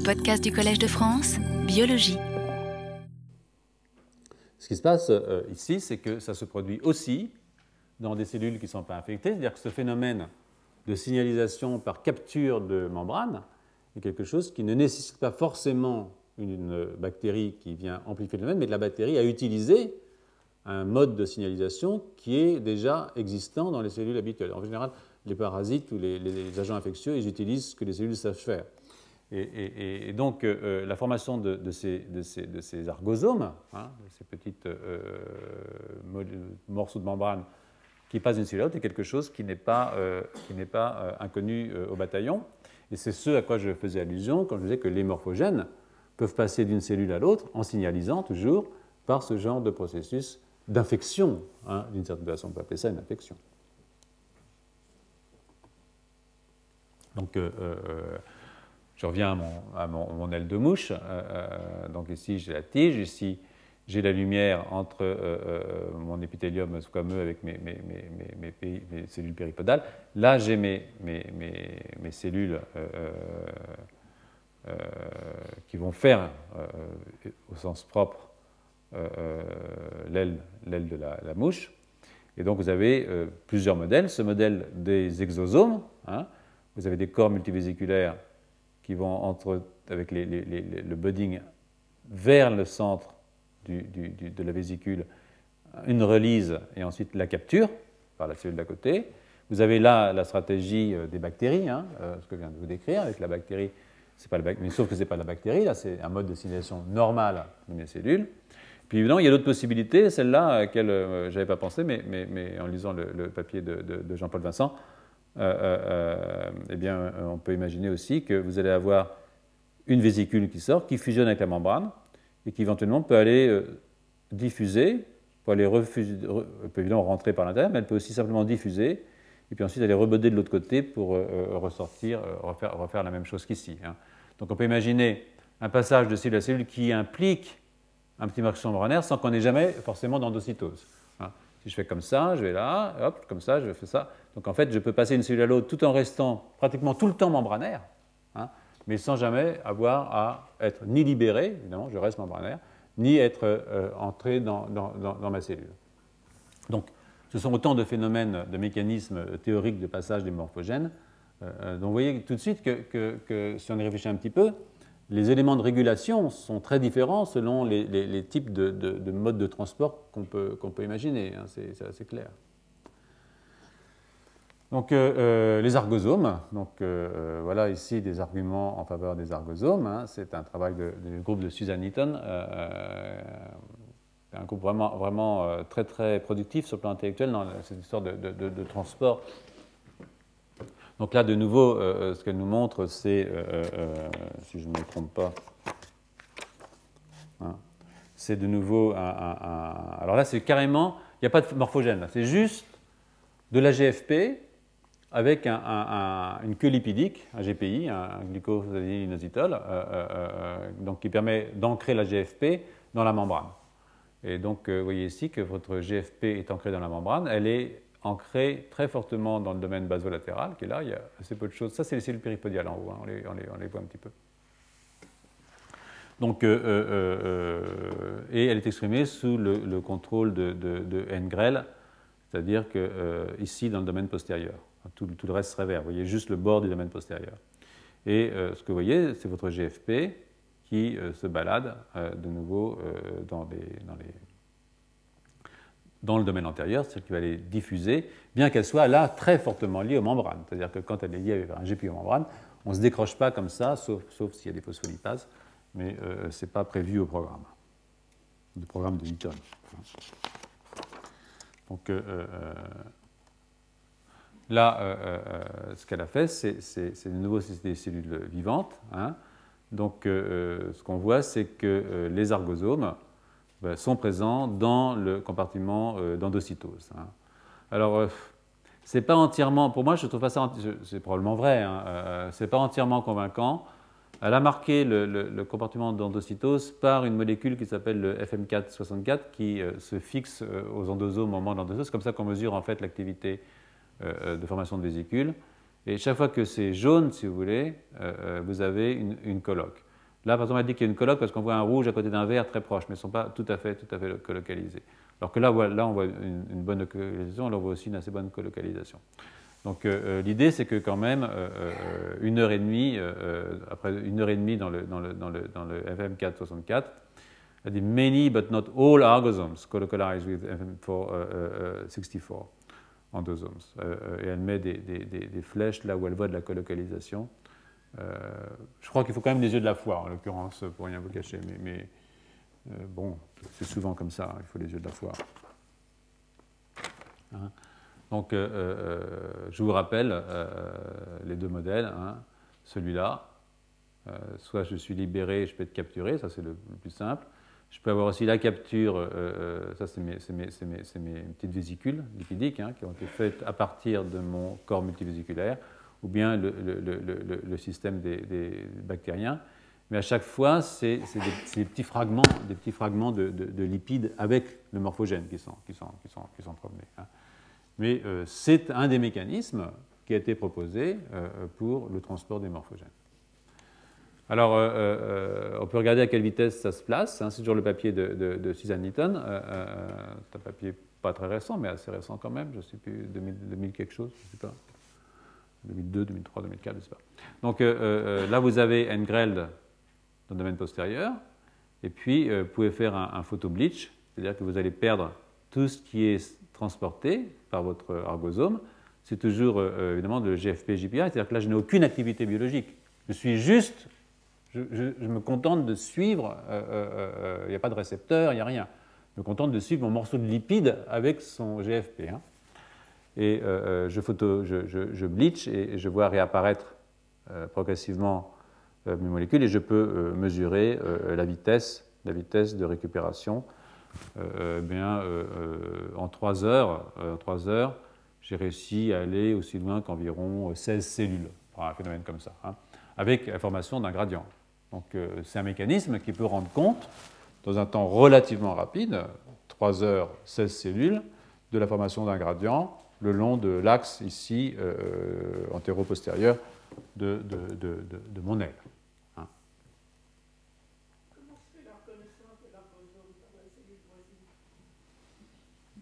Les podcasts du Collège de France, biologie. Ce qui se passe euh, ici, c'est que ça se produit aussi dans des cellules qui ne sont pas infectées, c'est-à-dire que ce phénomène de signalisation par capture de membrane est quelque chose qui ne nécessite pas forcément une bactérie qui vient amplifier le phénomène, mais de la bactérie a utilisé un mode de signalisation qui est déjà existant dans les cellules habituelles. En général, les parasites ou les, agents infectieux, ils utilisent ce que les cellules savent faire. Et, donc, euh, la formation de, ces, argosomes, hein, ces petits euh, morceaux de membrane qui passent d'une cellule à l'autre, est quelque chose qui n'est pas, euh, inconnu au bataillon. Et c'est ce à quoi je faisais allusion quand je disais que les morphogènes peuvent passer d'une cellule à l'autre en signalisant toujours par ce genre de processus d'infection. Hein, d'une certaine façon, on peut appeler ça une infection. Donc, euh, euh, je reviens à mon, aile de mouche. Euh, donc ici, j'ai la tige. Ici, j'ai la lumière entre mon épithélium squameux avec mes, cellules péripodales. Là, j'ai mes, cellules qui vont faire, au sens propre, l'aile de la, mouche. Et donc, vous avez plusieurs modèles. Ce modèle des exosomes, hein, vous avez des corps multivésiculaires qui vont entre, avec le budding vers le centre de la vésicule, une relise et ensuite la capture par la cellule d'à côté. Vous avez là la stratégie euh, des bactéries, hein, euh, ce que je viens de vous décrire, avec la bactérie, pas la mais sauf que ce n'est pas la bactérie, là c'est un mode de signalisation normal de mes cellules. Puis évidemment, il y a d'autres possibilités, celle-là à laquelle euh, je n'avais pas pensé, mais, en lisant le, papier de Jean-Paul Vincent, euh, euh, euh, eh bien, on peut imaginer aussi que vous allez avoir une vésicule qui sort, qui fusionne avec la membrane, et qui éventuellement peut aller diffuser, peut aller refuser, peut évidemment rentrer par l'intérieur, mais elle peut aussi simplement diffuser, et puis ensuite aller reboder de l'autre côté pour ressortir, refaire, la même chose qu'ici. Hein. Donc on peut imaginer un passage de cellule à cellule qui implique un petit marquage membranaire sans qu'on ait jamais forcément d'endocytose. Si je fais comme ça, je vais là, hop, comme ça, je fais ça. Donc en fait, je peux passer d'une cellule à l'autre tout en restant pratiquement tout le temps membranaire, hein, mais sans jamais avoir à être ni libéré, évidemment, je reste membranaire, ni être euh, entré dans, ma cellule. Donc ce sont autant de phénomènes, de mécanismes théoriques de passage des morphogènes. Euh, euh, donc vous voyez tout de suite que, si on y réfléchit un petit peu, les éléments de régulation sont très différents selon les, types de, modes de transport qu'on peut, imaginer, hein, c'est assez clair. Donc euh, euh, les argosomes, euh, voilà ici des arguments en faveur des argosomes. Hein. c'est un travail du groupe de Susan Eaton, un groupe vraiment, vraiment très très productif sur le plan intellectuel dans cette histoire de, transport. Donc là de nouveau, ce qu'elle nous montre, c'est, si je ne me trompe pas, hein, c'est de nouveau un, Alors là c'est carrément, il n'y a pas de morphogène, c'est juste de la GFP avec une queue lipidique, un GPI, un glycosylinosytol, euh, euh, euh, donc qui permet d'ancrer la GFP dans la membrane. Et donc, vous voyez ici que votre GFP est ancrée dans la membrane. Elle est ancrée très fortement dans le domaine basolatéral, qui est là. Il y a assez peu de choses. Ça, c'est les cellules péripodiales en haut. Hein. On, les, voit un petit peu. Donc, et elle est exprimée sous le, contrôle de, de, Ngrel, c'est-à-dire que ici, dans le domaine postérieur. Tout, le reste serait vert. Vous voyez juste le bord du domaine postérieur. Et euh, ce que vous voyez, c'est votre GFP qui euh, se balade euh, de nouveau dans, dans, le domaine antérieur, c'est-à-dire qui va les diffuser, bien qu'elle soit là très fortement liée aux membranes. C'est-à-dire que quand elle est liée avec un GPI aux membranes, on ne se décroche pas comme ça, sauf, s'il y a des phospholipases, mais ce n'est pas prévu au programme, le programme de Newton. Donc, Là, euh, euh, euh, ce qu'elle a fait, c'est de nouveau des cellules vivantes. Hein. Donc, ce qu'on voit, c'est que les argosomes ben, sont présents dans le compartiment d'endocytose. Hein. Alors, c'est pas entièrement, pour moi, je trouve pas ça, c'est probablement vrai, hein, c'est pas entièrement convaincant. Elle a marqué le, compartiment d'endocytose par une molécule qui s'appelle le FM464 qui se fixe aux endosomes au moment de l'endocytose. C'est comme ça qu'on mesure en fait l'activité euh, euh, de formation de vésicules. Et chaque fois que c'est jaune, si vous voulez, euh, vous avez une, une colloque. Là, par exemple, a dit qu'il y a une colloque parce qu'on voit un rouge à côté d'un vert très proche, mais ils ne sont pas tout à fait, colocalisés. Alors que là, là on voit une, bonne localisation, on voit aussi une assez bonne colocalisation. Donc euh, euh, l'idée, c'est que quand même, euh, une heure et demie, après une heure et demie dans le, dans le, dans le, dans le FM464, elle dit many but not all argosomes colocalized with FM464 endosomes. et elle met des, flèches là où elle voit de la colocalisation. Je crois qu'il faut quand même des yeux de la foi, en l'occurrence, pour rien vous cacher, mais, mais bon, c'est souvent comme ça, il faut les yeux de la foi. Hein. Donc, euh, euh, je vous rappelle euh, les deux modèles. Hein. Celui-là, soit je suis libéré, je peux être capturé, ça c'est le, plus simple. Je peux avoir aussi la capture, ça c'est mes, petites vésicules lipidiques hein, qui ont été faites à partir de mon corps multivésiculaire, ou bien le, système des, bactériens. Mais à chaque fois, c'est des, petits fragments, des petits fragments de, lipides avec le morphogène qui sont, qui promenés. Hein. Mais euh, c'est un des mécanismes qui a été proposé euh, pour le transport des morphogènes. Alors, euh, on peut regarder à quelle vitesse ça se place. Hein. c'est toujours le papier de, de, Suzanne Newton. c'est un papier pas très récent, mais assez récent quand même. Je ne sais plus, 2000, quelque chose, je ne sais pas. 2002, 2003, 2004, je ne sais pas. Donc là, vous avez Engreld dans le domaine postérieur. Et puis, vous pouvez faire un, un photo bleach, c'est-à-dire que vous allez perdre tout ce qui est transporté par votre argosome, c'est toujours euh, euh, évidemment de GFP-JPI, c'est-à-dire que là je n'ai aucune activité biologique. Je suis juste, je, me contente de suivre, euh, il n'y a pas de récepteur, il n'y a rien. Je me contente de suivre mon morceau de lipide avec son GFP. Hein. Et je, photo, je, bleach et je vois réapparaître progressivement mes molécules et je peux mesurer la vitesse, la vitesse de récupération euh, bien, euh, euh, en trois heures, trois heures j'ai réussi à aller aussi loin qu'environ 16 cellules, un phénomène comme ça, hein, avec la formation d'un gradient. Donc c'est un mécanisme qui peut rendre compte, dans un temps relativement rapide, 3 heures, 16 cellules, de la formation d'un gradient le long de l'axe ici euh, antéro-postérieur de, de, de, de, mon aile.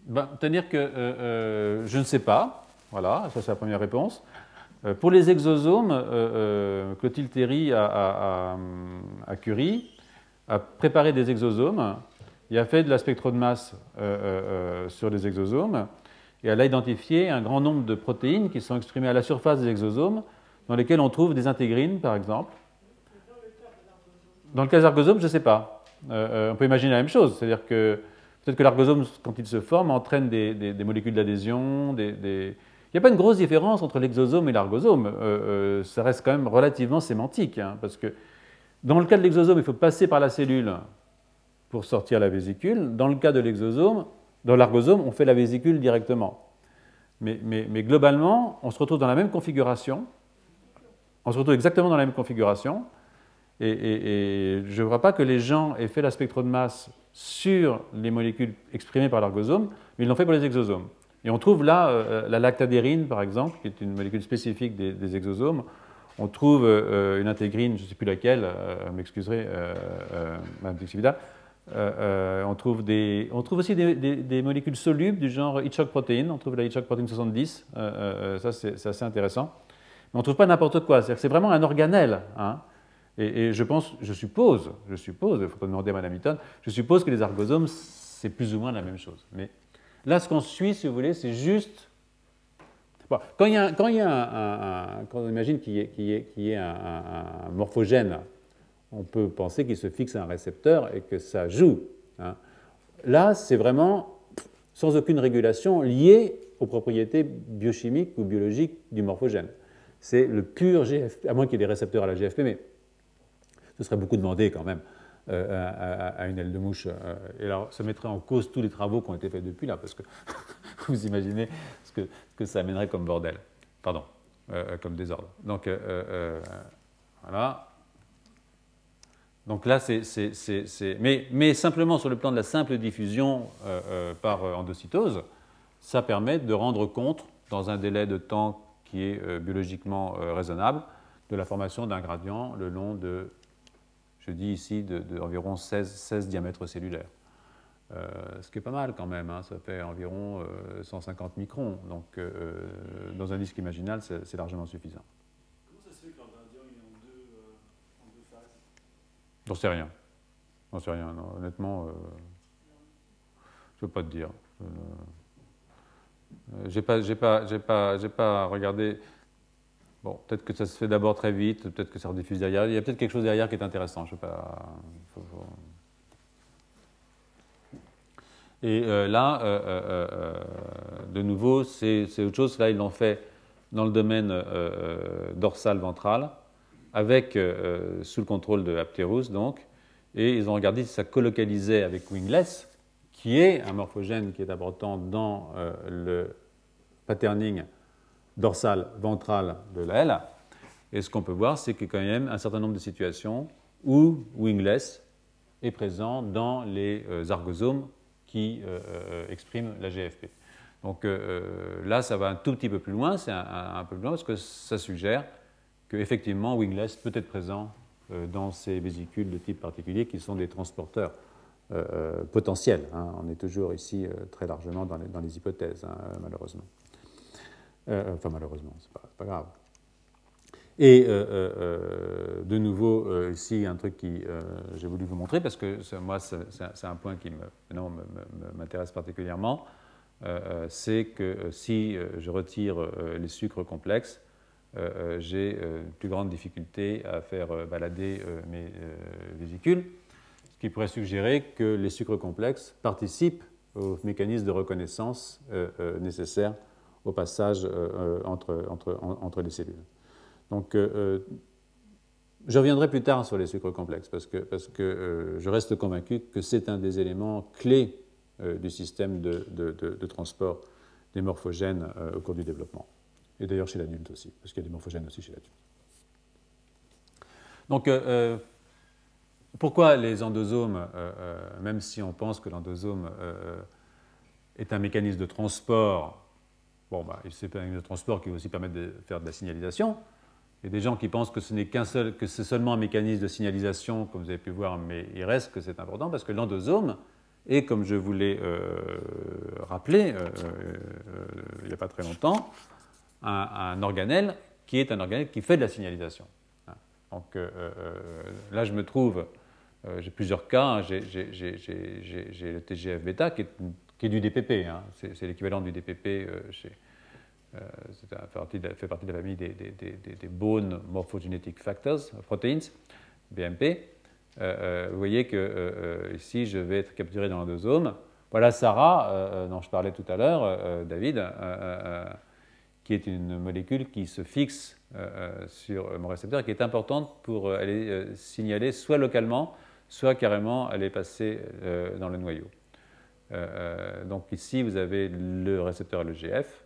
ben, C'est-à-dire que euh, euh, je ne sais pas. Voilà, ça c'est la première réponse. Euh, pour les exosomes, Clotilde Théry à, Curie a préparé des exosomes. Il a fait de la spectromasse sur les exosomes et elle a identifié un grand nombre de protéines qui sont exprimées à la surface des exosomes, dans lesquelles on trouve des intégrines, par exemple. Dans le cas des argosomes, je ne sais pas. on peut imaginer la même chose, c'est-à-dire que Peut-être que l'argosome, quand il se forme, entraîne des, molécules d'adhésion. Il n'y a pas une grosse différence entre l'exosome et l'argosome. Euh, euh, ça reste quand même relativement sémantique. Hein, parce que dans le cas de l'exosome, il faut passer par la cellule pour sortir la vésicule. Dans le cas de l'exosome, dans l'argosome, on fait la vésicule directement. Mais, globalement, on se retrouve dans la même configuration. On se retrouve exactement dans la même configuration. Et, je ne vois pas que les gens aient fait la spectro de masse sur les molécules exprimées par l'argosome, mais ils l'ont fait pour les exosomes. Et on trouve là euh, la lactadérine, par exemple, qui est une molécule spécifique des, exosomes. On trouve euh, une intégrine, je ne sais plus laquelle, euh, m'excuserez, Mme on, trouve des, on trouve aussi des, molécules solubles du genre Hitchcock protéine. On trouve la Hitchcock protéine 70. ça, c'est assez intéressant. Mais on ne trouve pas n'importe quoi. C'est vraiment un organelle. Hein. Et, je pense, je suppose, je suppose, il faut demander à Mme Hamilton, je suppose que les argosomes, c'est plus ou moins la même chose. Mais là, ce qu'on suit, si vous voulez, c'est juste. quand, il y a, quand, il y a quand on imagine qu'il y ait, un, morphogène, on peut penser qu'il se fixe à un récepteur et que ça joue. Hein. Là, c'est vraiment sans aucune régulation liée aux propriétés biochimiques ou biologiques du morphogène. C'est le pur GFP, à moins qu'il y ait des récepteurs à la GFP, mais ce serait beaucoup demandé quand même euh, à, une aile de mouche. Euh, et alors, ça mettrait en cause tous les travaux qui ont été faits depuis là, parce que vous imaginez ce que, ça amènerait comme bordel, pardon, euh, comme désordre. Donc, voilà. Donc là, c'est. Mais, mais, simplement sur le plan de la simple diffusion par endocytose, ça permet de rendre compte, dans un délai de temps qui est biologiquement raisonnable, de la formation d'un gradient le long de je dis ici d'environ 16, 16 diamètres cellulaires. ce qui est pas mal quand même, hein. ça fait environ 150 microns. Donc dans un disque imaginal, c'est largement suffisant. Comment ça se fait que l'Indien est en deux, en deux phases J'en sais rien. J'en sais rien. honnêtement, je ne peux pas te dire. Je n'ai pas, regardé. Bon, peut-être que ça se fait d'abord très vite, peut-être que ça rediffuse derrière. Il y a peut-être quelque chose derrière qui est intéressant. Je sais pas. Et euh, là, euh, euh, de nouveau, c'est autre chose. Là, ils l'ont fait dans le domaine dorsal-ventral, avec sous le contrôle de Apterus, donc, et ils ont regardé si ça colocalisait avec Wingless, qui est un morphogène qui est important dans le patterning dorsale, ventrale de l'aile. Et ce qu'on peut voir, c'est qu'il y a quand même un certain nombre de situations où wingless est présent dans les euh, argosomes qui euh, euh, expriment la GFP. Donc là, ça va un tout petit peu plus loin, c'est un, peu plus loin parce que ça suggère qu'effectivement, wingless peut être présent dans ces vésicules de type particulier qui sont des transporteurs potentiels. Hein. On est toujours ici très largement dans les, hypothèses, hein, malheureusement. Euh, enfin, malheureusement, c'est pas, pas grave. Et euh, euh, de nouveau, ici, un truc que j'ai voulu vous montrer, parce que moi, c'est un point qui m'intéresse particulièrement, c'est que si je retire les sucres complexes, j'ai une plus grande difficulté à faire balader mes vésicules, ce qui pourrait suggérer que les sucres complexes participent au mécanisme de reconnaissance nécessaire au passage euh, euh, entre, les cellules. Donc, euh, je reviendrai plus tard sur les sucres complexes parce que, je reste convaincu que c'est un des éléments clés du système de, transport des morphogènes au cours du développement. Et d'ailleurs chez l'adulte aussi, parce qu'il y a des morphogènes aussi chez l'adulte. Donc, pourquoi les endosomes, même si on pense que l'endosome est un mécanisme de transport Bon, bah, c'est un de transport qui va aussi permettre de faire de la signalisation. Il y a des gens qui pensent que ce n'est qu'un seul, que c'est seulement un mécanisme de signalisation, comme vous avez pu voir, mais il reste que c'est important parce que l'endosome est, comme je vous l'ai euh, rappelé euh, euh, il n'y a pas très longtemps, un, organelle qui est un organelle qui fait de la signalisation. Hein. Donc là, je me trouve, j'ai plusieurs cas, hein. j'ai le TGF bêta qui est du DPP. Hein. C'est l'équivalent du DPP euh, chez. Euh, fait, partie de, fait partie de la famille des, Bone Morphogenetic Factors, Proteins, BMP. Euh, vous voyez que ici, je vais être capturé dans l'endosome. Voilà Sarah, dont je parlais tout à l'heure, David, qui est une molécule qui se fixe sur mon récepteur et qui est importante pour aller signaler soit localement, soit carrément aller passer dans le noyau. Euh, euh, donc ici, vous avez le récepteur LGF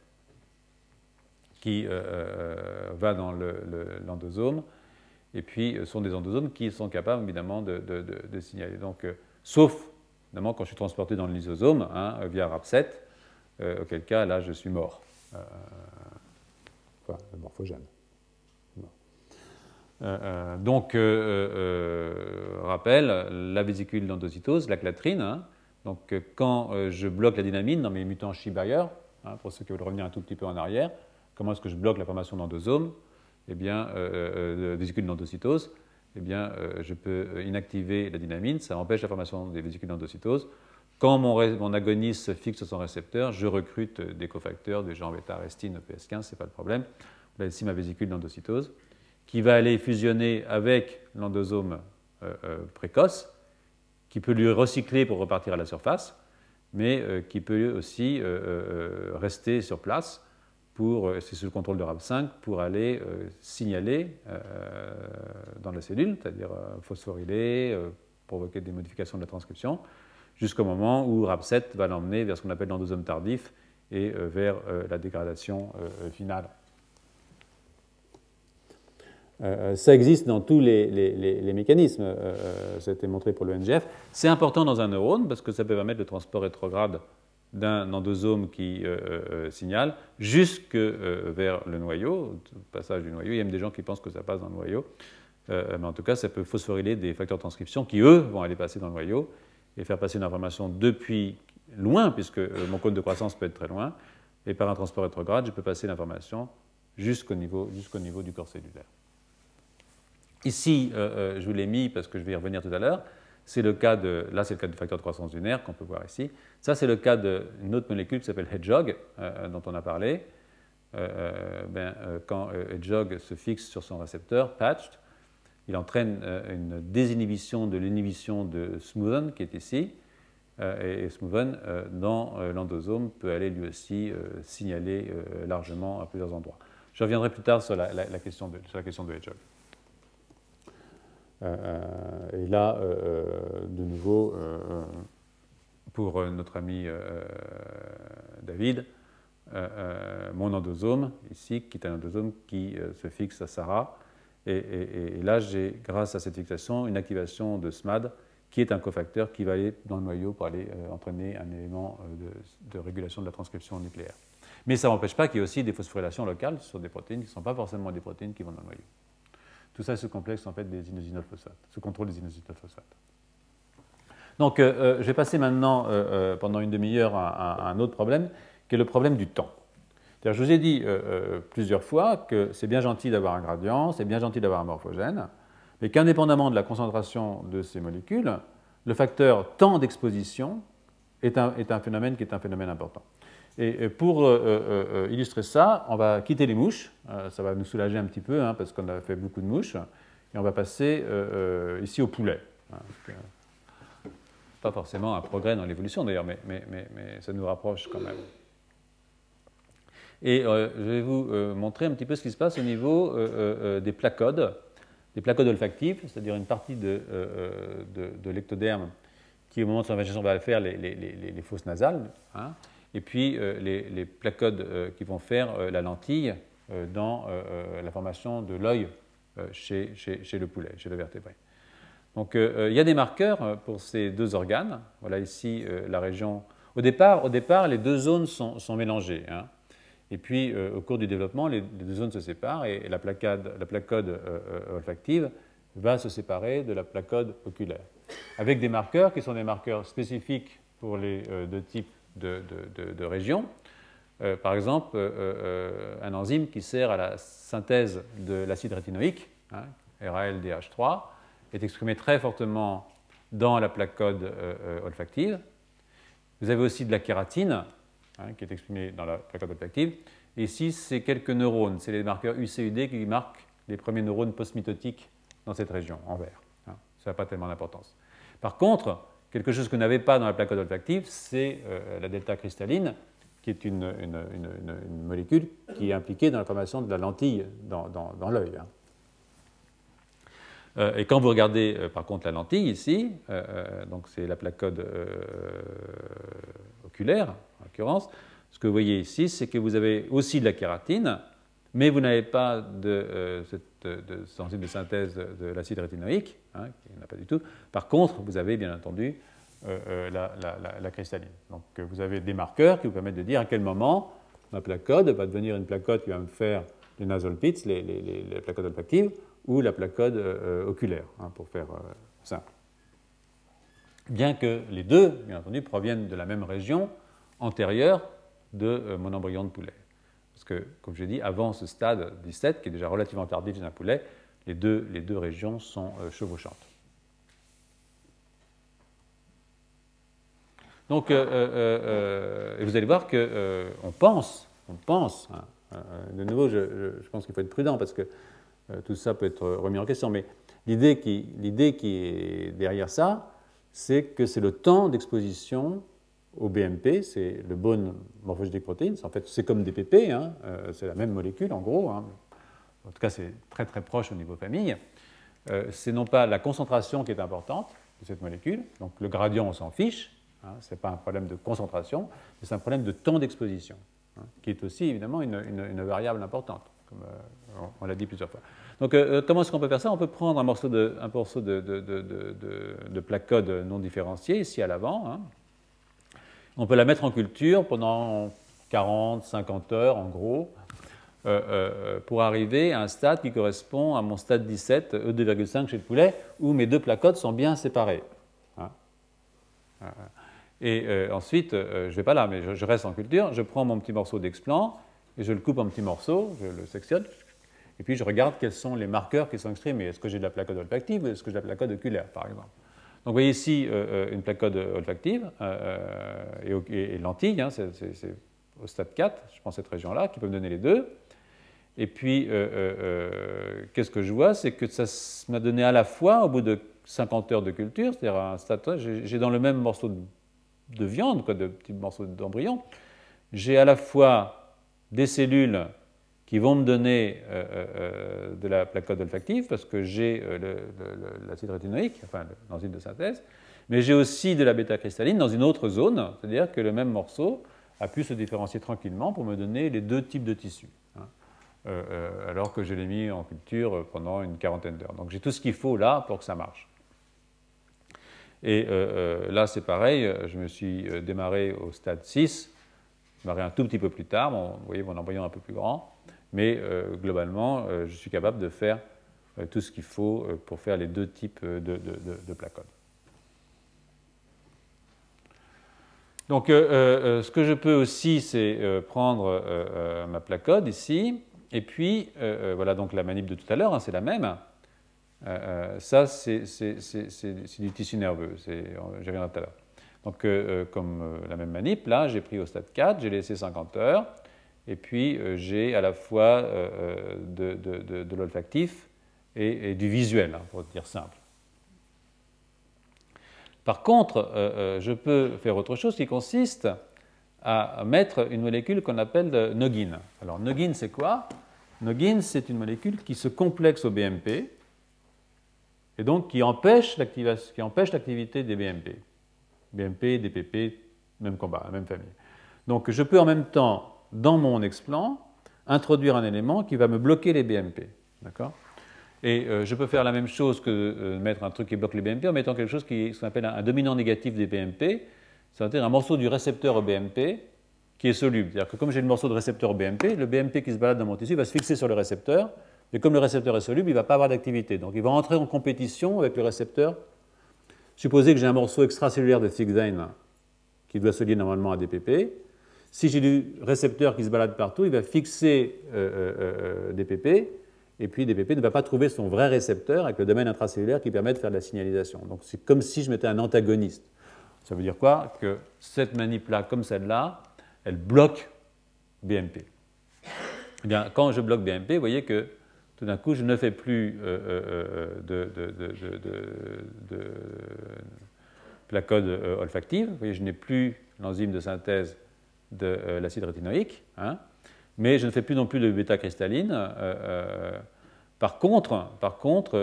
qui euh, va dans l'endosome. et puis, ce sont des endosomes qui sont capables, évidemment, de, signaler. Donc, sauf, évidemment, quand je suis transporté dans le lysosome, hein, via RAP7, auquel cas, là, je suis mort. Enfin, morphogène. donc, rappel, la vésicule d'endocytose, la clatrine, hein, donc euh, quand euh, je bloque la dynamine dans mes mutants Shibayer, hein, pour ceux qui veulent revenir un tout petit peu en arrière, comment est-ce que je bloque la formation d'endosomes Eh bien, euh, vésicules d'endocytose. Eh bien, je peux inactiver la dynamine, ça empêche la formation des vésicules d'endocytose. Quand mon, agoniste se fixe sur son récepteur, je recrute des cofacteurs, des gens bêta-arestine, EPS15, ce n'est pas le problème. Là, ici, ma vésicule d'endocytose, qui va aller fusionner avec l'endosome précoce, qui peut lui recycler pour repartir à la surface, mais euh, qui peut aussi euh, euh, rester sur place pour, c'est sous le contrôle de RAB5, pour aller signaler dans la cellule, c'est-à-dire phosphoryler, provoquer des modifications de la transcription, jusqu'au moment où RAB7 va l'emmener vers ce qu'on appelle l'endosome tardif et vers la dégradation finale. Euh, euh, ça existe dans tous les, mécanismes, euh, ça a été montré pour le NGF. C'est important dans un neurone parce que ça peut permettre le transport rétrograde d'un endosome qui signale jusque vers le noyau, le passage du noyau. Il y a même des gens qui pensent que ça passe dans le noyau. mais en tout cas, ça peut phosphoryler des facteurs de transcription qui, eux, vont aller passer dans le noyau et faire passer une information depuis loin, puisque mon cône de croissance peut être très loin, et par un transport rétrograde, je peux passer l'information jusqu'au niveau, jusqu'au niveau du corps cellulaire. Ici, euh, euh, je vous l'ai mis parce que je vais y revenir tout à l'heure. C'est le cas de, là, c'est le cas du facteur de croissance du nerf qu'on peut voir ici. Ça, c'est le cas d'une autre molécule qui s'appelle Hedgehog, euh, dont on a parlé. Ben, quand Hedgehog se fixe sur son récepteur, patched, il entraîne une désinhibition de l'inhibition de Smoothen, qui est ici. et Smoothen, dans l'endosome, peut aller lui aussi signaler largement à plusieurs endroits. Je reviendrai plus tard sur la, question, de, sur la question de Hedgehog. Euh, euh, et là, euh, de nouveau, pour notre ami David, mon endosome, ici, qui est un endosome qui se fixe à Sarah. Et, là, j'ai, grâce à cette fixation, une activation de SMAD, qui est un cofacteur qui va aller dans le noyau pour aller entraîner un élément de, régulation de la transcription nucléaire. Mais ça n'empêche pas qu'il y ait aussi des phosphorylations locales sur des protéines qui ne sont pas forcément des protéines qui vont dans le noyau. Tout ça, ce complexe en fait des inosinolphosphates, ce contrôle des inosinolphosphates. Donc, euh, euh, je vais passer maintenant euh, pendant une demi-heure à, un autre problème, qui est le problème du temps. Je vous ai dit plusieurs fois que c'est bien gentil d'avoir un gradient, c'est bien gentil d'avoir un morphogène, mais qu'indépendamment de la concentration de ces molécules, le facteur temps d'exposition est un phénomène qui est un phénomène important. Et pour euh, euh, euh, illustrer ça, on va quitter les mouches. ça va nous soulager un petit peu hein, parce qu'on a fait beaucoup de mouches. Et on va passer ici au poulet. Hein, pas forcément un progrès dans l'évolution d'ailleurs, mais, ça nous rapproche quand même. Et je vais vous montrer un petit peu ce qui se passe au niveau des placodes, des placodes olfactifs, c'est-à-dire une partie de, de, l'ectoderme qui, au moment de son invasion, va faire les, fosses nasales. Hein, et puis euh, les, placodes euh, qui vont faire euh, la lentille dans la formation de l'œil chez, le poulet, chez le vertébré. Donc il y a des marqueurs pour ces deux organes. Voilà ici la région. Au départ, au départ, les deux zones sont, mélangées. Hein. Et puis, au cours du développement, les, deux zones se séparent et, la, placade, la placode olfactive va se séparer de la placode oculaire. Avec des marqueurs qui sont des marqueurs spécifiques pour les deux types de, régions. Euh, par exemple, euh, euh, un enzyme qui sert à la synthèse de l'acide rétinoïque, hein, RALDH3, est exprimé très fortement dans la plaque-code olfactive. Vous avez aussi de la kératine, hein, qui est exprimée dans la plaque-code olfactive. Et ici, c'est quelques neurones, c'est les marqueurs UCUD qui marquent les premiers neurones postmitotiques dans cette région, en vert. Hein. Ça n'a pas tellement d'importance. Par contre, Quelque chose que n'avait pas dans la plaque olfactive, c'est euh, la delta cristalline, qui est une, molécule qui est impliquée dans la formation de la lentille dans, l'œil. Hein. Euh, et quand vous regardez euh, par contre la lentille ici, donc c'est la placode oculaire en ce que vous voyez ici, c'est que vous avez aussi de la kératine, mais vous n'avez pas de, cette, de, de synthèse de l'acide rétinoïque, hein, qui n'a pas du tout. Par contre, vous avez bien entendu euh, euh, la, cristalline. Donc vous avez des marqueurs qui vous permettent de dire à quel moment ma placode va devenir une placode qui va me faire les nasal pits, les, les, placodes olfactives, ou la placode euh, oculaire, hein, pour faire simple. Bien que les deux, bien entendu, proviennent de la même région antérieure de mon embryon de poulet. Parce que, comme j'ai dit, avant ce stade 17, qui est déjà relativement tardif chez un poulet, les deux, les deux régions sont chevauchantes. Donc, euh, euh, euh, vous allez voir qu'on pense, on pense, hein, de nouveau, je, pense qu'il faut être prudent parce que tout ça peut être remis en question, mais l'idée qui, qui est derrière ça, c'est que c'est le temps d'exposition au BMP, c'est le bone morphogénique protein, en fait c'est comme des PP, hein, c'est la même molécule en gros, hein. en tout cas c'est très très proche au niveau famille. c'est non pas la concentration qui est importante de cette molécule, donc le gradient on s'en fiche, Hein, ce n'est pas un problème de concentration, mais c'est un problème de temps d'exposition, qui est aussi évidemment une, variable importante, comme euh, on, l'a dit plusieurs fois. Donc euh, euh, comment est-ce qu'on peut faire ça? On peut prendre un morceau de, un de, plaque code non différenciée, ici à l'avant. On peut la mettre en culture pendant 40, 50 heures en gros. pour arriver à un stade qui correspond à mon stade 17, E2,5 chez le poulet, où mes deux placodes sont bien séparées. Hein. et ensuite, je ne vais pas là, mais je, reste en culture, je prends mon petit morceau d'explant et je le coupe en petits morceaux, je le sectionne, et puis je regarde quels sont les marqueurs qui sont exprimés. Est-ce que j'ai de la placode olfactive ou est-ce que j'ai de la placode oculaire, par exemple? Donc vous voyez ici euh, euh, une placode olfactive euh, et, lentille, hein, c'est au stade 4, je pense cette région-là, qui peut me donner les deux. Et puis, qu'est-ce que je vois? C'est que ça m'a donné à la fois, au bout de 50 heures de culture, c'est-à-dire un stade, j'ai dans le même morceau de, viande, quoi, de petits morceaux d'embryon, j'ai à la fois des cellules qui vont me donner euh, euh, euh, de la placode olfactive parce que j'ai l'acide rétinoïque, enfin l'enzyme de synthèse, mais j'ai aussi de la bêta-cristalline dans une autre zone, c'est-à-dire que le même morceau a pu se différencier tranquillement pour me donner les deux types de tissus, hein, alors que je l'ai mis en culture pendant une quarantaine d'heures. Donc j'ai tout ce qu'il faut là pour que ça marche. Et là, c'est pareil, je me suis démarré au stade 6, démarré un tout petit peu plus tard, vous voyez mon embryon un peu plus grand, mais euh, globalement, euh, je suis capable de faire euh, tout ce qu'il faut pour faire les deux types de, de, placodes. Donc, ce que je peux aussi, c'est prendre ma placode ici, et puis, voilà donc la manip de tout à l'heure, hein, c'est la même. ça, c'est du tissu nerveux, je reviendrai tout à l'heure. Donc, comme la même manip, là, j'ai pris au stade 4, j'ai laissé 50 heures, et puis euh, j'ai à la fois euh, euh, de, l'olfactif et, du visuel, hein, pour dire simple. Par contre, je peux faire autre chose qui consiste à mettre une molécule qu'on appelle Noggin. Alors Noggin, c'est quoi? Noggin, c'est une molécule qui se complexe au BMP et donc qui empêche l'activité des BMP. BMP, DPP, même combat, même famille. Donc je peux en même temps dans mon explant, introduire un élément qui va me bloquer les BMP. D'accord? Et euh, je peux faire la même chose que euh, mettre un truc qui bloque les BMP en mettant quelque chose qui s'appelle un, dominant négatif des BMP, c'est-à-dire un morceau du récepteur au BMP qui est soluble. C'est-à-dire que comme j'ai le morceau de récepteur au BMP, le BMP qui se balade dans mon tissu va se fixer sur le récepteur, mais comme le récepteur est soluble, il ne va pas avoir d'activité. Donc il va entrer en compétition avec le récepteur. Supposez que j'ai un morceau extracellulaire de Fixane qui doit se lier normalement à DPP. Si j'ai du récepteur qui se balade partout, il va fixer euh, euh, euh, des PP, et puis des PP ne va pas trouver son vrai récepteur avec le domaine intracellulaire qui permet de faire de la signalisation. Donc c'est comme si je mettais un antagoniste. Ça veut dire quoi? Que cette manip-là, comme celle-là, elle bloque BMP. Eh bien, quand je bloque BMP, vous voyez que tout d'un coup, je ne fais plus de, de, placode olfactive. Vous voyez, je n'ai plus l'enzyme de synthèse de euh, l'acide rétinoïque, hein, mais je ne fais plus non plus de bêta-cristalline. Euh, euh, par contre, par contre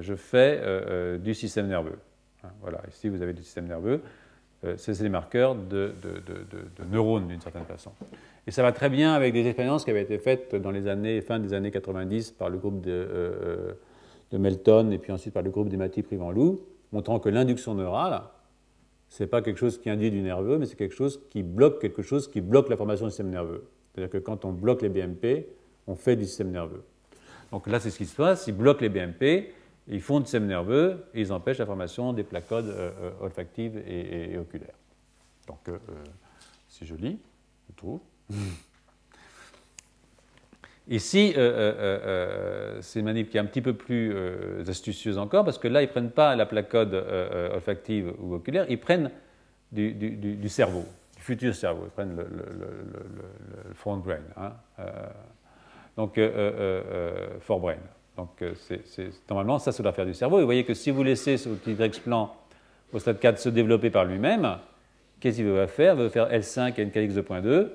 je fais du système nerveux. Hein, voilà, ici vous avez du système nerveux. c'est des marqueurs de, neurones d'une certaine façon. Et ça va très bien avec des expériences qui avaient été faites dans les années, fin des années 90 par le groupe de, Melton et puis ensuite par le groupe d'Emati Privan-Loup, montrant que l'induction neurale, ce n'est pas quelque chose qui induit du nerveux, mais c'est quelque chose qui bloque quelque chose qui bloque la formation du système nerveux. C'est-à-dire que quand on bloque les BMP, on fait du système nerveux. Donc là, c'est ce qui se passe. Ils bloquent les BMP, ils font du système nerveux et ils empêchent la formation des placodes euh, euh, olfactives et, oculaires. Donc, euh, c'est joli, je trouve. Ici, euh, euh, euh, c'est une manip qui est un petit peu plus astucieuse encore, parce que là, ils ne prennent pas la placode olfactive ou oculaire, ils prennent du, cerveau, du futur cerveau, ils prennent le, le, front brain, hein, donc forebrain. Donc, normalement, ça, ça doit faire du cerveau. Et vous voyez que si vous laissez ce petit explant au stade 4 se développer par lui-même, qu'est-ce qu'il va faire? Il va faire L5 et NKX 2.2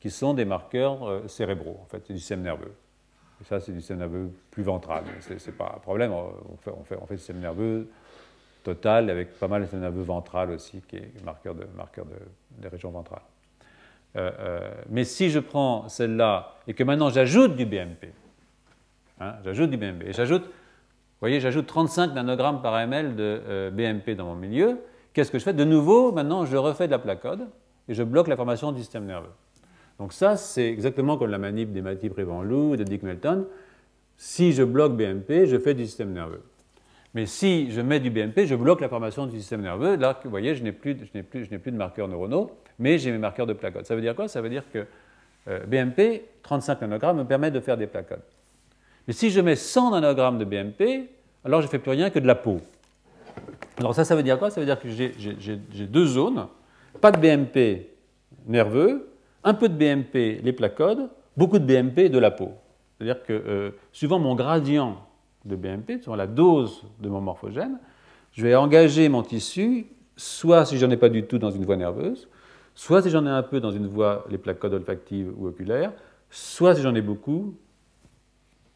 qui sont des marqueurs euh, cérébraux, en fait, c'est du système nerveux. Et ça, c'est du système nerveux plus ventral. Ce n'est pas un problème, on fait, on, du système nerveux total avec pas mal de système nerveux ventral aussi, qui est marqueur, de, marqueur de, des régions ventrales. Euh, euh, mais si je prends celle-là et que maintenant j'ajoute du BMP, hein, j'ajoute du BMP, et j'ajoute, vous voyez, j'ajoute 35 nanogrammes par ml de BMP dans mon milieu, qu'est-ce que je fais? De nouveau, maintenant, je refais de la placode et je bloque la formation du système nerveux. Donc ça, c'est exactement comme la manip des Matip Prévenlou de Dick Melton. Si je bloque BMP, je fais du système nerveux. Mais si je mets du BMP, je bloque la formation du système nerveux. Là, vous voyez, je n'ai plus, plus, plus, de marqueurs neuronaux, mais j'ai mes marqueurs de placodes. Ça veut dire quoi? Ça veut dire que euh, BMP, 35 nanogrammes, me permet de faire des placodes. Mais si je mets 100 nanogrammes de BMP, alors je ne fais plus rien que de la peau. Alors ça, ça veut dire quoi? Ça veut dire que j'ai deux zones, pas de BMP nerveux, un peu de BMP les placodes, beaucoup de BMP de la peau. C'est-à-dire que euh, suivant mon gradient de BMP, sur la dose de mon morphogène, je vais engager mon tissu, soit si j'en ai pas du tout dans une voie nerveuse, soit si j'en ai un peu dans une voie, les plaques olfactives ou oculaires, soit si j'en ai beaucoup,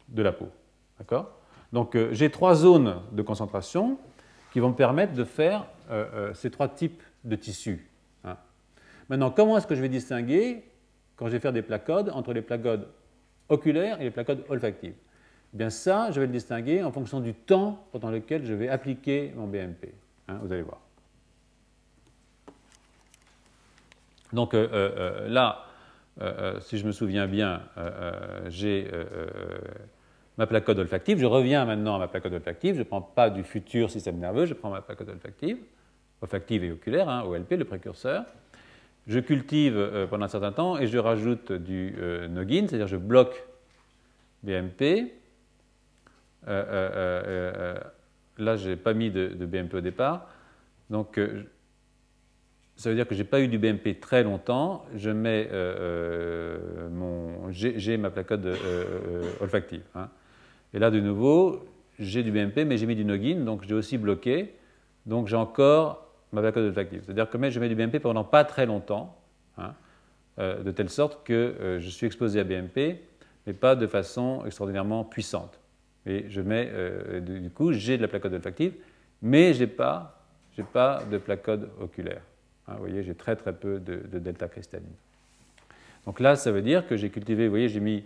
de la peau. D'accord? Donc euh, j'ai trois zones de concentration qui vont me permettre de faire euh, ces trois types de tissus. Maintenant, comment est-ce que je vais distinguer, quand je vais faire des placodes, entre les placodes oculaires et les placodes olfactives? Eh bien ça, je vais le distinguer en fonction du temps pendant lequel je vais appliquer mon BMP. Hein, vous allez voir. Donc euh, euh, euh, là, si je me souviens bien, j'ai ma placode olfactive. Je reviens maintenant à ma placode olfactive. Je ne prends pas du futur système nerveux, je prends ma placode olfactive, olfactive et oculaire, hein, OLP, le précurseur. Je cultive pendant un certain temps et je rajoute du noggin, c'est-à-dire je bloque BMP. Euh, euh, euh, là, je n'ai pas mis de, BMP au départ. Donc, ça veut dire que je n'ai pas eu du BMP très longtemps. Je mets mon, j'ai ma placode olfactive. Hein. Et là, de nouveau, j'ai du BMP, mais j'ai mis du noggin, donc j'ai aussi bloqué. Donc j'ai encore ma placode olfactive. C'est-à-dire que je mets du BMP pendant pas très longtemps, hein, de telle sorte que je suis exposé à BMP, mais pas de façon extraordinairement puissante. Et je mets, euh, du coup, j'ai de la placode olfactive, mais je n'ai pas, pas de placode oculaire. Hein, vous voyez, j'ai très très peu de, delta cristalline. Donc là, ça veut dire que j'ai cultivé, vous voyez, j'ai mis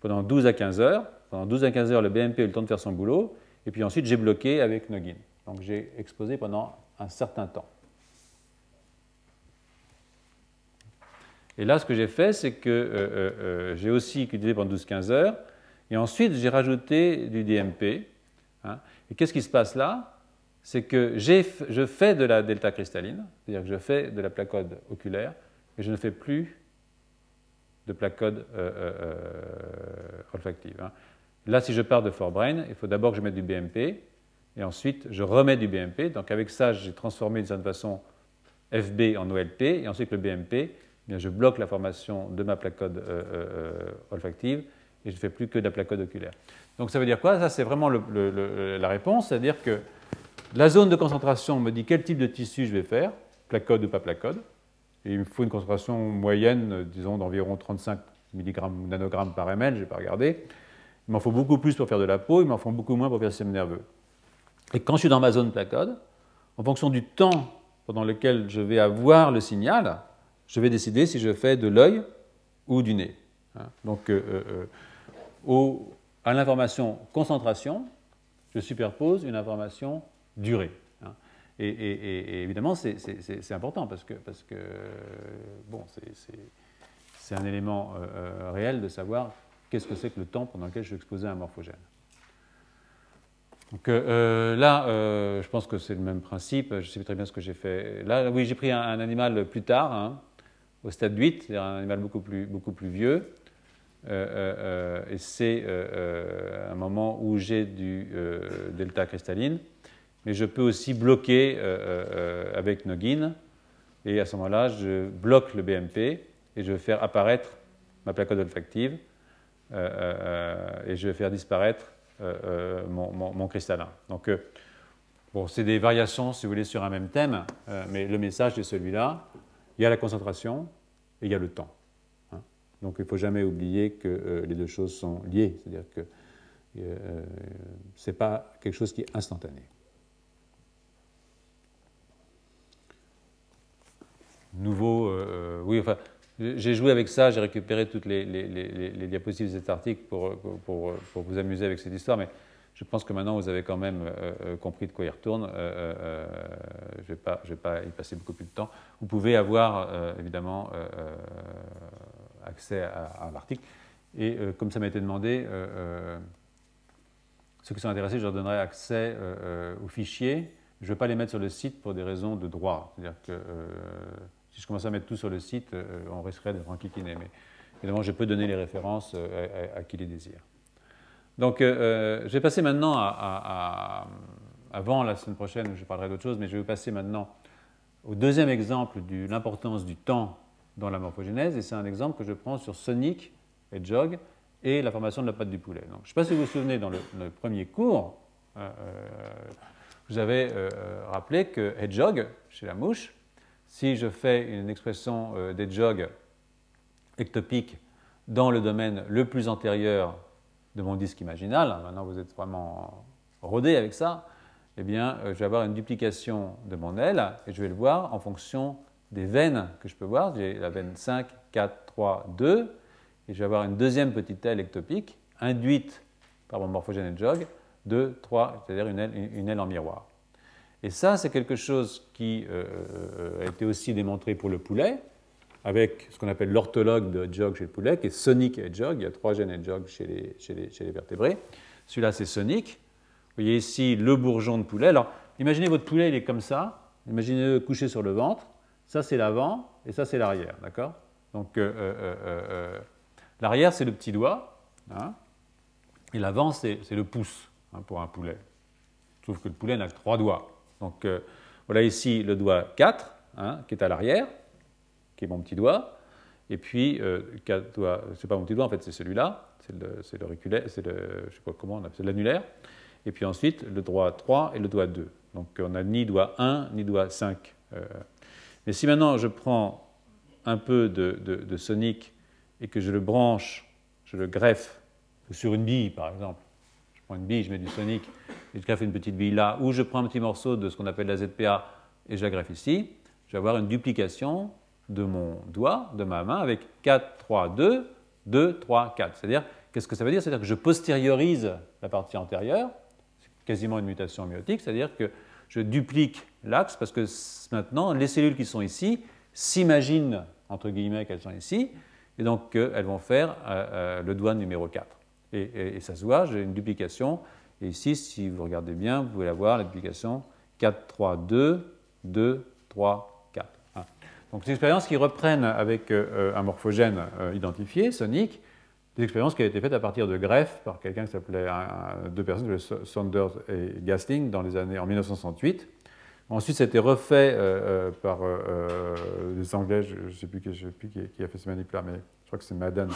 pendant 12 à 15 heures. Pendant 12 à 15 heures, le BMP a eu le temps de faire son boulot. Et puis ensuite, j'ai bloqué avec Noggin. Donc j'ai exposé pendant certain temps. Et là, ce que j'ai fait, c'est que euh, euh, j'ai aussi cultivé pendant 12-15 heures. Et ensuite, j'ai rajouté du DMP. Hein. Et qu'est-ce qui se passe là? C'est que je fais de la delta cristalline, c'est-à-dire que je fais de la placode oculaire, mais je ne fais plus de placode euh, euh, euh, olfactive. Hein. Là, si je pars de forebrain, il faut d'abord que je mette du BMP, et ensuite je remets du BMP. Donc avec ça, j'ai transformé d'une certaine façon FB en OLP, et ensuite le BMP, eh bien, je bloque la formation de ma placode olfactive, et je ne fais plus que de la placode oculaire. Donc ça veut dire quoi? Ça, c'est vraiment la réponse, c'est-à-dire que la zone de concentration me dit quel type de tissu je vais faire, placode ou pas placode, et il me faut une concentration moyenne, disons, d'environ 35 mg nanogrammes par ml, je n'ai pas regardé. Il m'en faut beaucoup plus pour faire de la peau, il m'en faut beaucoup moins pour faire le système nerveux. Et quand je suis dans ma zone placode, en fonction du temps pendant lequel je vais avoir le signal, je vais décider si je fais de l'œil ou du nez. Hein. Donc, euh, euh, euh, à l'information concentration, je superpose une information durée. Hein. Et, évidemment, c'est important parce que, bon, c'est un élément réel de savoir qu'est-ce que c'est que le temps pendant lequel je suis exposé à un morphogène. Donc euh, là, je pense que c'est le même principe. Je sais très bien ce que j'ai fait. Là, oui, j'ai pris un, animal plus tard, hein, au stade 8, c'est-à-dire un animal beaucoup plus, plus vieux. Euh, euh, euh, et c'est un moment où j'ai du delta cristalline, mais je peux aussi bloquer avec Noggin, et à ce moment-là, je bloque le BMP et je vais faire apparaître ma placode olfactive et je vais faire disparaître mon, cristallin. Donc, bon, c'est des variations, si vous voulez, sur un même thème, mais le message est celui-là. Il y a la concentration et il y a le temps. Donc il ne faut jamais oublier que euh, les deux choses sont liées, c'est-à-dire que euh, ce n'est pas quelque chose qui est instantané. Nouveau, euh, oui, enfin, j'ai joué avec ça, j'ai récupéré toutes les, diapositives de cet article pour, vous amuser avec cette histoire, mais je pense que maintenant vous avez quand même compris de quoi il retourne. je ne vais, vais, pas y passer beaucoup plus de temps. Vous pouvez avoir évidemment accès à, l'article. Et comme ça m'a été demandé, ceux qui sont intéressés, je leur donnerai accès aux fichiers. Je ne vais pas les mettre sur le site pour des raisons de droit. C'est-à-dire que si je commence à mettre tout sur le site, on risquerait d'être enquiquiné. Mais évidemment, je peux donner les références à, qui les désire. Donc, je vais passer maintenant à, avant la semaine prochaine, je parlerai d'autre chose, mais je vais passer maintenant au deuxième exemple de l'importance du temps dans la morphogénèse, et c'est un exemple que je prends sur Sonic et et la formation de la pâte du poulet. Donc, je ne sais pas si vous vous souvenez, dans le, premier cours, euh, euh, vous avez euh, rappelé que Hedgehog, chez la mouche, si je fais une expression euh, d'Hedgehog ectopique dans le domaine le plus antérieur de mon disque imaginal, hein, maintenant vous êtes vraiment rodé avec ça, eh bien, je vais avoir une duplication de mon aile et je vais le voir en fonction des veines que je peux voir. J'ai la veine 5, 4, 3, 2, et je vais avoir une deuxième petite aile ectopique induite par mon morphogène jog, 2, 3, c'est-à-dire une aile, en miroir. Et ça, c'est quelque chose qui euh, euh, a été aussi démontré pour le poulet, avec ce qu'on appelle l'orthologue de jog chez le poulet, qui est sonic jog. Il y a trois gènes hedgehog chez les, chez les, vertébrés. Celui-là, c'est sonic. Vous voyez ici le bourgeon de poulet. Alors, imaginez votre poulet, il est comme ça. Imaginez-le couché sur le ventre. Ça, c'est l'avant et ça, c'est l'arrière. D'accord? Donc, euh, l'arrière, c'est le petit doigt. Hein, et l'avant, c'est le pouce hein, pour un poulet. Sauf que le poulet n'a que trois doigts. Donc, voilà ici le doigt 4, hein, qui est à l'arrière, qui est mon petit doigt. Et puis, doigts, c'est pas mon petit doigt, en fait, c'est celui-là. C'est le, c'est le, je sais pas comment c'est l'annulaire et puis ensuite le doigt 3 et le doigt 2. Donc on n'a ni doigt 1 ni doigt 5. Euh. Mais si maintenant je prends un peu de, de, sonic et que je le branche, je le greffe sur une bille par exemple, je prends une bille, je mets du sonic et je greffe une petite bille là, ou je prends un petit morceau de ce qu'on appelle la ZPA et je la ici, je vais avoir une duplication de mon doigt, de ma main, avec 4, 3, 2, 2, 3, 4. C'est-à-dire, qu'est-ce que ça veut dire? C'est-à-dire que je postériorise la partie antérieure, quasiment une mutation myotique, c'est-à-dire que je duplique l'axe parce que maintenant, les cellules qui sont ici s'imaginent, entre guillemets, qu'elles sont ici, et donc elles vont faire euh, euh, le doigt numéro 4. Et, ça se voit, j'ai une duplication, et ici, si vous regardez bien, vous pouvez la voir, la duplication 4, 3, 2, 2, 3, 4. Donc, c'est une expérience qui reprennent avec euh, un morphogène identifié, sonique, des expériences qui avaient été faites à partir de greffes par quelqu'un qui s'appelait, deux personnes, Saunders et Gasting, dans les années en 1968. Ensuite, été refait euh, euh, par euh, des Anglais, je ne sais plus, qui, plus qui, a fait ce manip-là, mais je crois que c'est Madden,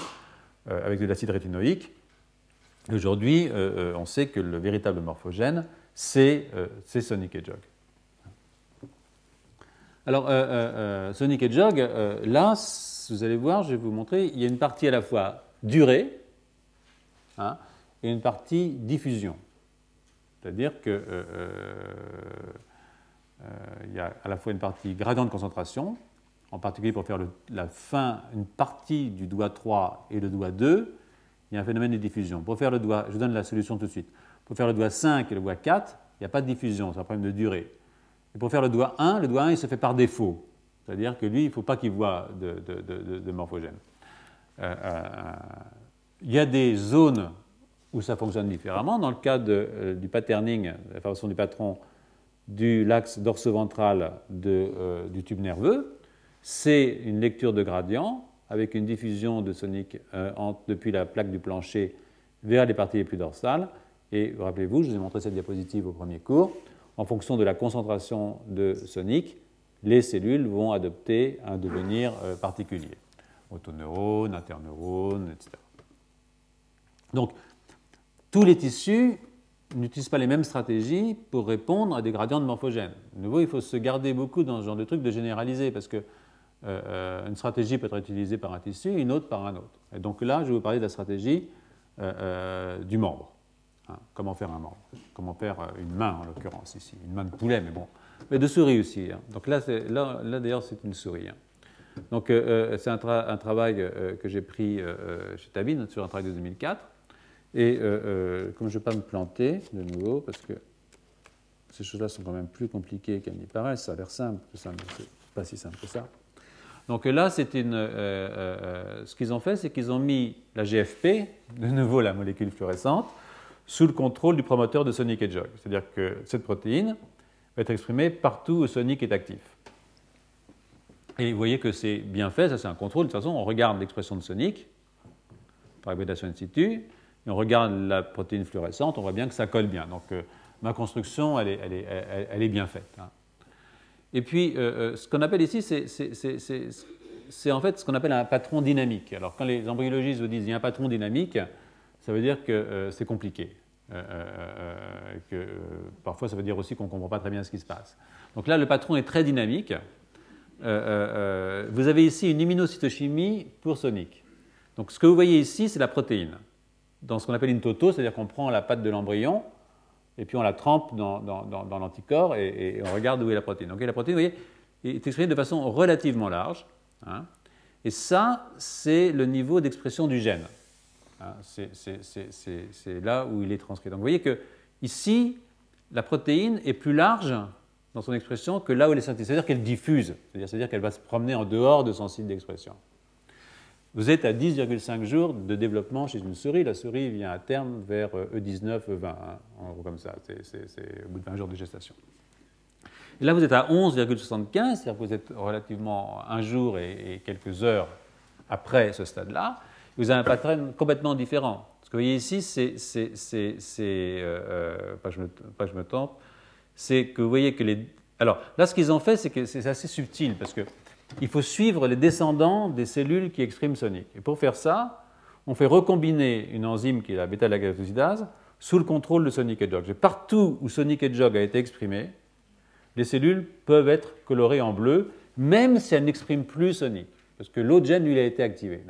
avec de l'acide rétinoïque. Aujourd'hui, on sait que le véritable morphogène, c'est Sonic et Jog. Alors, Sonic Jog, là, vous allez voir, je vais vous montrer, il y a une partie à la fois durée hein, et une partie diffusion. C'est-à-dire qu'il euh, euh, euh, y a à la fois une partie gradient de concentration, en particulier pour faire la fin, une partie du doigt 3 et le doigt 2, il y a un phénomène de diffusion. Pour faire le doigt, je vous donne la solution tout de suite. Pour faire le doigt 5 et le doigt 4, il n'y a pas de diffusion, c'est un problème de durée. Et pour faire le doigt 1, le doigt 1, il se fait par défaut. C'est-à-dire que lui, il ne faut pas qu'il voit de, de, morphogène. Euh, euh, il y a des zones où ça fonctionne différemment. Dans le cas euh, du patterning, la formation du patron du l'axe dorsoventral du tube nerveux, c'est une lecture de gradient avec une diffusion de sonique depuis la plaque du plancher vers les parties les plus dorsales. Et rappelez-vous, je vous ai montré cette diapositive au premier cours, en fonction de la concentration de sonique, les cellules vont adopter un devenir particulier autoneurones, interneurones, etc. Donc, tous les tissus n'utilisent pas les mêmes stratégies pour répondre à des gradients de morphogènes. De nouveau, il faut se garder beaucoup dans ce genre de truc de généraliser, parce que euh, euh, une stratégie peut être utilisée par un tissu, une autre par un autre. Et donc là, je vais vous parler de la stratégie euh, du membre. Hein, comment faire un membre? Comment faire une main, en l'occurrence, ici? Une main de poulet, mais bon. Mais de souris aussi. Hein. Donc là, là, là d'ailleurs, c'est une souris. Hein. Donc c'est un, travail que j'ai pris chez Tabine sur un travail de 2004. Et comme je ne vais pas me planter de nouveau, parce que ces choses-là sont quand même plus compliquées qu'elles n'y paraissent, ça a l'air simple, mais ce pas si simple que ça. Donc là, une, euh, euh, ce qu'ils ont fait, c'est qu'ils ont mis la GFP, de nouveau la molécule fluorescente, sous le contrôle du promoteur de Sonic Hedgehog. C'est-à-dire que cette protéine va être exprimée partout où Sonic est actif. Et vous voyez que c'est bien fait, ça c'est un contrôle. De toute façon, on regarde l'expression de Sonic par excitation in situ, et on regarde la protéine fluorescente, on voit bien que ça colle bien. Donc euh, ma construction, elle est bien faite. Hein. Et puis, euh, euh, ce qu'on appelle ici, c'est en fait ce qu'on appelle un patron dynamique. Alors, quand les embryologistes vous disent qu'il y a un patron dynamique, ça veut dire que euh, c'est compliqué. que, parfois, ça veut dire aussi qu'on ne comprend pas très bien ce qui se passe. Donc là, le patron est très dynamique. vous avez ici une immunocytochimie pour Sonic. Donc, ce que vous voyez ici, c'est la protéine. Dans ce qu'on appelle une toto, c'est-à-dire qu'on prend la patte de l'embryon, et puis on la trempe dans, l'anticorps et, on regarde où est la protéine. Donc la protéine, vous voyez, est exprimée de façon relativement large. Hein. et ça, c'est le niveau d'expression du gène. Hein. c'est là où il est transcrit. Donc vous voyez que ici, la protéine est plus large dans son expression que là où elle est synthétisée. C'est-à-dire qu'elle diffuse, c'est-à-dire qu'elle va se promener en dehors de son site d'expression. Vous êtes à 10,5 jours de développement chez une souris. La souris vient à terme vers E19, E20, hein, en gros comme ça. C'est au bout de 20 jours de gestation. Et là, vous êtes à 11,75, c'est-à-dire que vous êtes relativement un jour et, quelques heures après ce stade-là. Vous avez un pattern complètement différent. Ce que vous voyez ici, c'est, euh, euh, pas, je me, me trompe, c'est que vous voyez que les... Alors là, ce qu'ils ont fait, c'est que c'est assez subtil, parce que il faut suivre les descendants des cellules qui expriment Sonic. Et pour faire ça, on fait recombiner une enzyme qui est la bêta-lactosidase sous le contrôle de Sonic Hedgehog. Et partout où Sonic Hedgehog a été exprimé, les cellules peuvent être colorées en bleu, même si elles n'expriment plus Sonic, parce que l'autre gène, lui, a été activé.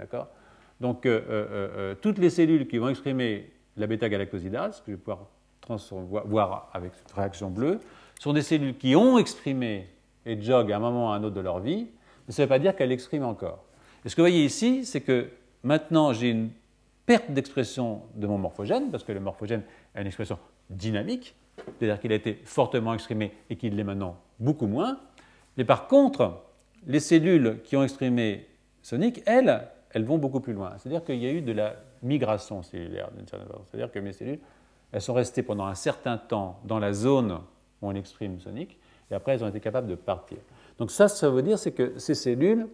Donc, euh, euh, euh, toutes les cellules qui vont exprimer la bêta-galactosidase, que je vais pouvoir voir avec cette réaction bleue, sont des cellules qui ont exprimé Hedgehog à un moment ou à un autre de leur vie, mais ça ne veut pas dire qu'elle l'exprime encore. Et ce que vous voyez ici, c'est que maintenant j'ai une perte d'expression de mon morphogène, parce que le morphogène a une expression dynamique, c'est-à-dire qu'il a été fortement exprimé et qu'il l'est maintenant beaucoup moins. Mais par contre, les cellules qui ont exprimé sonic, elles, elles vont beaucoup plus loin. C'est-à-dire qu'il y a eu de la migration cellulaire d'une certaine façon. C'est-à-dire que mes cellules, elles sont restées pendant un certain temps dans la zone où on exprime sonic, et après elles ont été capables de partir. Donc ça, ça veut dire c'est que ces cellules,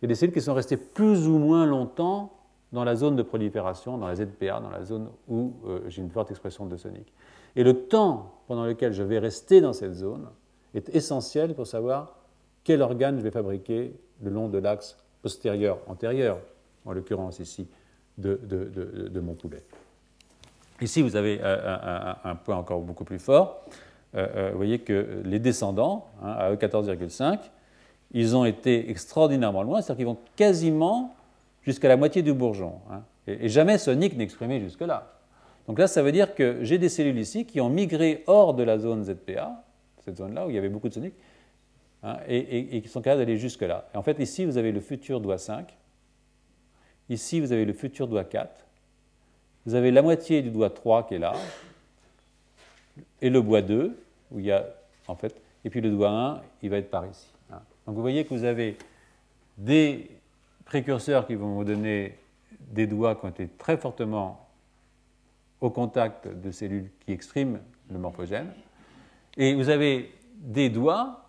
il y a des cellules qui sont restées plus ou moins longtemps dans la zone de prolifération, dans la ZPA, dans la zone où euh, j'ai une forte expression de sonic. Et le temps pendant lequel je vais rester dans cette zone est essentiel pour savoir quel organe je vais fabriquer le long de l'axe postérieur-antérieur, en l'occurrence ici, de, mon poulet. Ici, vous avez euh, un point encore beaucoup plus fort. Euh, euh, vous voyez que les descendants, hein, à E14,5, ils ont été extraordinairement loin, c'est-à-dire qu'ils vont quasiment jusqu'à la moitié du bourgeon. Hein. et, jamais Sonic n'exprimait jusque-là. Donc là, ça veut dire que j'ai des cellules ici qui ont migré hors de la zone ZPA, cette zone-là où il y avait beaucoup de Sonic, hein, et, qui sont capables d'aller jusque-là. Et en fait, ici, vous avez le futur doigt 5, ici, vous avez le futur doigt 4, vous avez la moitié du doigt 3 qui est là, et le bois 2, où il y a, en fait, et puis le doigt 1, il va être par ici. Donc vous voyez que vous avez des précurseurs qui vont vous donner des doigts qui ont été très fortement au contact de cellules qui expriment le morphogène, et vous avez des doigts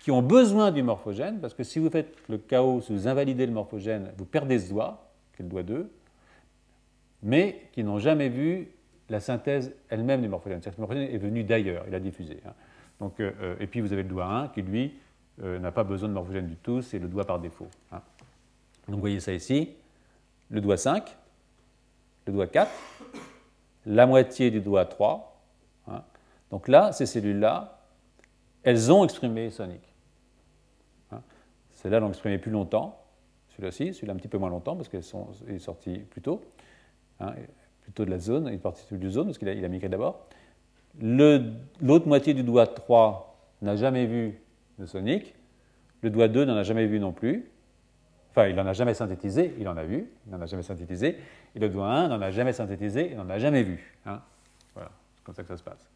qui ont besoin du morphogène, parce que si vous faites le chaos, si vous invalidez le morphogène, vous perdez ce doigt, qui est le doigt 2, mais qui n'ont jamais vu la synthèse elle-même du morphogène. C'est-à-dire que le morphogène est venu d'ailleurs, il a diffusé. Hein. Donc, euh, euh, et puis vous avez le doigt 1 qui, lui, euh, n'a pas besoin de morphogène du tout, c'est le doigt par défaut. Hein. Donc vous voyez ça ici, le doigt 5, le doigt 4, la moitié du doigt 3. Hein. Donc là, ces cellules-là, elles ont exprimé sonic. Celles-là l'ont exprimé plus longtemps, celui-là-ci, celui-là un petit peu moins longtemps parce qu'elles sont sorties plus tôt plutôt de la zone, une partie du zone, parce qu'il a, migré d'abord. L'autre moitié du doigt 3 n'a jamais vu de sonic. Le doigt 2 n'en a jamais vu non plus. Enfin, il n'en a jamais synthétisé, il en a vu, il n'en a jamais synthétisé. Et le doigt 1 n'en a jamais synthétisé, il n'en a jamais vu. Hein. Voilà, c'est comme ça que ça se passe.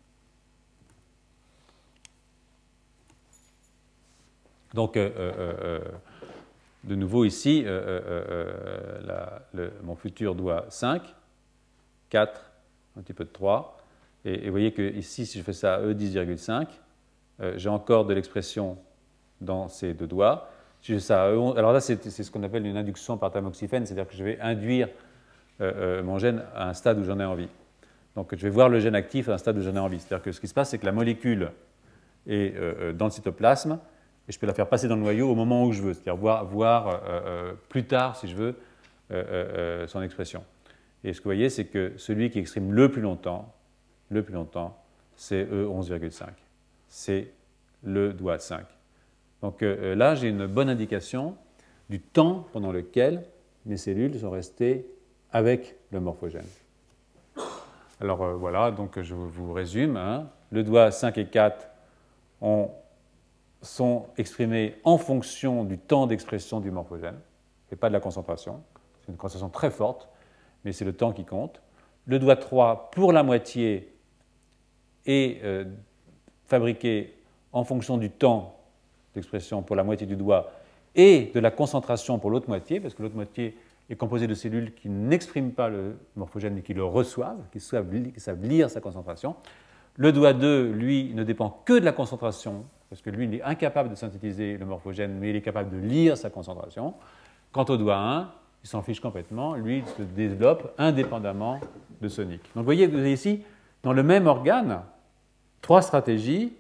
Donc, euh, euh, euh, de nouveau ici, mon futur doigt 5, 4, un petit peu de 3. Et, vous voyez que ici, si je fais ça à E10,5, euh, j'ai encore de l'expression dans ces deux doigts. Si je fais ça à E11, alors là, c'est ce qu'on appelle une induction par tamoxifène, c'est-à-dire que je vais induire euh, euh, mon gène à un stade où j'en ai envie. Donc je vais voir le gène actif à un stade où j'en ai envie. C'est-à-dire que ce qui se passe, c'est que la molécule est dans le cytoplasme et je peux la faire passer dans le noyau au moment où je veux, c'est-à-dire voir, plus tard, si je veux, son expression. Et ce que vous voyez, c'est que celui qui exprime le plus longtemps, le plus longtemps, c'est E11,5. C'est le doigt 5. Donc euh, euh, là, j'ai une bonne indication du temps pendant lequel mes cellules sont restées avec le morphogène. Alors euh, voilà, donc je vous résume. hein. Le doigt 5 et 4 ont- sont exprimés en fonction du temps d'expression du morphogène, et pas de la concentration. C'est une concentration très forte, mais c'est le temps qui compte. Le doigt 3, pour la moitié, est euh, fabriqué en fonction du temps d'expression pour la moitié du doigt et de la concentration pour l'autre moitié, parce que l'autre moitié est composée de cellules qui n'expriment pas le morphogène mais qui le reçoivent, qui savent, li- qui savent lire sa concentration. Le doigt 2, lui, ne dépend que de la concentration, parce que lui, il est incapable de synthétiser le morphogène, mais il est capable de lire sa concentration. Quant au doigt 1, il s'en fiche complètement, lui, il se développe indépendamment de Sonic. Donc vous voyez, vous avez ici, dans le même organe, trois stratégies,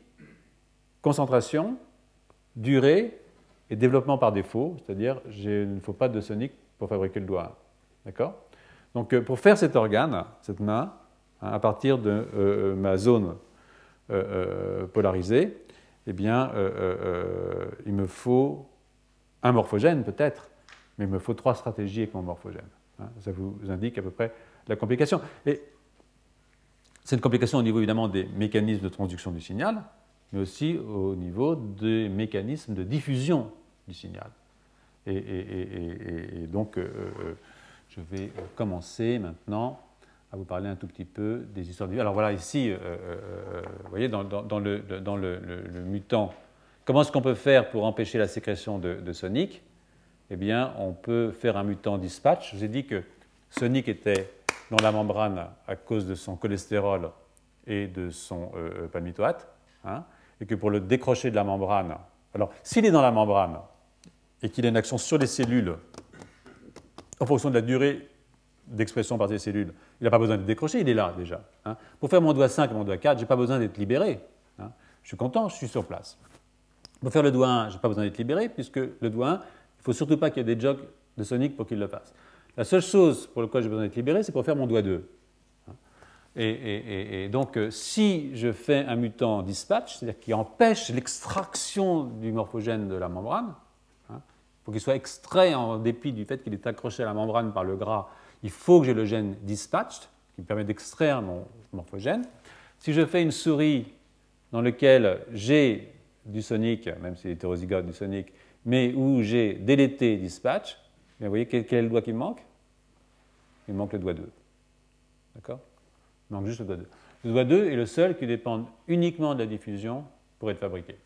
concentration, durée et développement par défaut, c'est-à-dire il ne faut pas de Sonic pour fabriquer le doigt. 1. D'accord? Donc euh, pour faire cet organe, cette main, hein, à partir de euh, ma zone euh, euh, polarisée, eh bien, euh, euh, euh, il me faut un morphogène peut-être, mais il me faut trois stratégies avec mon morphogène. hein. ça vous indique à peu près la complication. Et c'est une complication au niveau évidemment des mécanismes de transduction du signal, mais aussi au niveau des mécanismes de diffusion du signal. Et, donc, euh, euh, je vais commencer maintenant à vous parler un tout petit peu des histoires du. Alors voilà, ici, euh, vous voyez, dans, le mutant, comment est-ce qu'on peut faire pour empêcher la sécrétion de, de Sonic? Eh bien, on peut faire un mutant dispatch. Je vous ai dit que Sonic était dans la membrane à cause de son cholestérol et de son euh, palmitoate, hein, et que pour le décrocher de la membrane, alors s'il est dans la membrane et qu'il a une action sur les cellules en fonction de la durée d'expression par ces cellules, il n'a pas besoin de décrocher, il est là déjà. hein. Pour faire mon doigt 5 et mon doigt 4, je n'ai pas besoin d'être libéré. hein. Je suis content, je suis sur place. Pour faire le doigt 1, je n'ai pas besoin d'être libéré, puisque le doigt 1, il ne faut surtout pas qu'il y ait des jogs de Sonic pour qu'il le fasse. La seule chose pour laquelle j'ai besoin d'être libéré, c'est pour faire mon doigt 2. hein. Et, donc, euh, si je fais un mutant dispatch, c'est-à-dire qui empêche l'extraction du morphogène de la membrane, hein, pour qu'il soit extrait en dépit du fait qu'il est accroché à la membrane par le gras, il faut que j'ai le gène dispatched, qui me permet d'extraire mon morphogène. Si je fais une souris dans laquelle j'ai du sonic, même si c'est hétérozygote du sonic, mais où j'ai délété dispatch, vous voyez quel, est le doigt qui me manque? Il me manque le doigt 2. D'accord? Il manque juste le doigt 2. Le doigt 2 est le seul qui dépend uniquement de la diffusion pour être fabriqué.